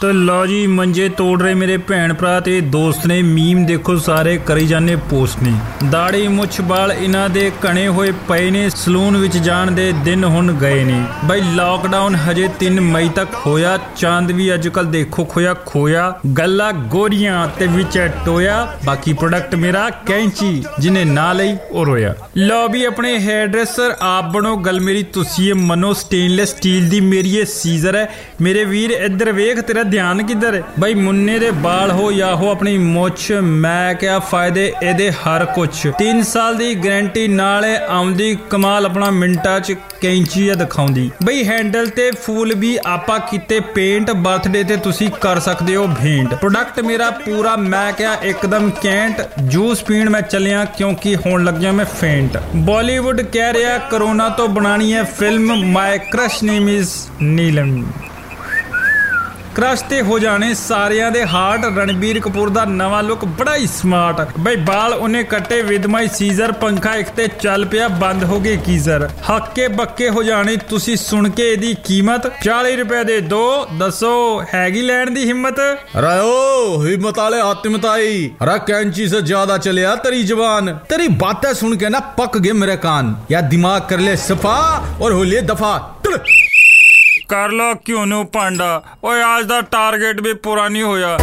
ਤੇ ਲਓ ਜੀ, ਮੰਜੇ ਤੋੜ ਰਹੇ ਮੇਰੇ ਭੈਣ ਭਰਾ ਤੇ ਦੋਸਤ ਨੇ ਮੀਮ ਦੇਖੋ ਸਾਰੇ ਕਰੀ ਜਾਂਦੇ ਪੋਸਟ ਨੇ। ਦਾੜੀ ਮੁੱਛ ਵਾਲ ਇਹਨਾਂ ਦੇ ਕਣੇ ਹੋਏ ਪਏ ਨੇ, ਸਲੂਨ ਵਿੱਚ ਜਾਣ ਦੇ ਦਿਨ ਹੁਣ ਗਏ ਨੇ। ਬਈ ਲਾਕਡਾਊਨ ਹਜੇ 3 ਮਈ ਤੱਕ ਹੋਇਆ, ਚਾਂਦ ਵੀ ਅੱਜ ਕੱਲ ਦੇਖੋ ਖੋਇਆ ਖੋਇਆ, ਗੱਲਾਂ ਗੋਰੀਆਂ ਤੇ ਵਿੱਚ ਟੋਇਆ, ਬਾਕੀ ਪ੍ਰੋਡਕਟ ਮੇਰਾ ਕੈਂਚੀ ਜਿਹਨੇ ਨਾ ਲਈ ਉਹ ਰੋਇਆ। ਲਓ ਵੀ ਆਪਣੇ ਹੇਅਰ ਡਰੈਸਰ ਆਪ ਬਣੋ ਗੱਲ ਮੇਰੀ, ਤੁਸੀਂ ਇਹ ਮਨੋ ਸਟੇਨਲੈਸ ਸਟੀਲ ਦੀ ਮੇਰੀ ਇਹ ਸੀਜ਼ਰ ਹੈ। ਮੇਰੇ ਵੀਰ, ਇੱਧਰ ਵੇਖ ਤੇਰਾ ਧਿਆਨ ਕਿੱਧਰ ਹੈ? ਬਈ ਮੁੰਨੇ ਦੇ ਵਾਲ ਹੋ ਜਾਂ ਹੋ ਆਪਣੀ ਮੁੱਛ ਮੈਂ ਕਿਹਾ ਫਾਇਦੇ ਇਹਦੇ ਹਰ ਕੁਛ। 3 ਸਾਲ ਦੀ ਗਾਰੰਟੀ ਨਾਲ ਇਹ ਆਉਂਦੀ, ਕਮਾਲ ਆਪਣਾ ਮਿੰਟਾਂ ਚ ਕੈਂਚੀ ਆ ਦਿਖਾਉਂਦੀ। ਬਈ ਹੈਂਡਲ ਤੇ ਫੂਲ ਵੀ ਆਪਾਂ ਕੀਤੇ ਪੇਂਟ ਬਰਥਡੇ ਤੇ ਤੁਸੀਂ ਕਰ ਸਕਦੇ ਹੋ ਭੇਂਟ। ਪ੍ਰੋਡਕਟ ਮੇਰਾ ਪੂਰਾ ਮੈਂ ਕਿਹਾ ਇੱਕਦਮ ਕੈਂਟ, ਜੂਸ ਪੀਣ ਮੈਂ ਚੱਲਿਆ ਕਿਉਂਕਿ ਹੋਣ ਲੱਗਿਆ ਮੈਂ ਫੇਂਟ ਬਾਲੀਵੁੱਡ ਕਹਿ ਰਿਹਾ, ਕਰੋਨਾ ਤੋਂ ਬਣਾਣੀ ਹੈ film my crush name is Neelam crush ਤੇ ਹੋ ਜਾਣੇ ਸਾਰਿਆਂ ਦੇ ਹਾਰਟ। ਰਣਬੀਰ ਕਪੂਰ ਦਾ ਨਵਾਂ ਲੁੱਕ ਬੜਾ ਹੀ ਸਮਾਰਟ ਬਈ ਬਾਲ ਉਹਨੇ ਕੱਟੇ ਵਿਦ ਮਾਈ ਸੀਜ਼ਰ ਪੰਖਾ ਇੱਕ ਤੇ ਚੱਲ ਪਿਆ, ਬੰਦ ਹੋ ਗਏ ਕੀਜ਼ਰ ਹੱਕੇ ਬੱਕੇ ਹੋ ਜਾਣੇ, ਤੁਸੀਂ ਸੁਣ ਕੇ ਇਹਦੀ ਕੀਮਤ? 40 ਰੁਪਏ ਦੇ ਦੋ, ਦੱਸੋ, ਹੈਗੀ ਲੈਣ ਦੀ ਹਿੰਮਤ? ਰਾਓ ਹਿੰਮਤ ਵਾਲੇ ਆਤਮਤਾਈ, ਰਾ ਕੈਂਚੀ ਸੇ ਜ਼ਿਆਦਾ ਚਲਿਆ ਤੇਰੀ ਜ਼ਬਾਨ। ਤੇਰੀ ਬਾਤਾਂ ਸੁਣ ਕੇ ਨਾ ਪੱਕ ਗਏ ਮੇਰੇ ਕਾਨ। ਯਾ ਦਿਮਾਗ ਕਰ ਲੈ ਸਫਾ ਔਰ ਹੋ ਲੈ ਦਫਾ। कर लो क्यों नू पांडा? ओ आज का टारगेट भी पूरा नहीं होया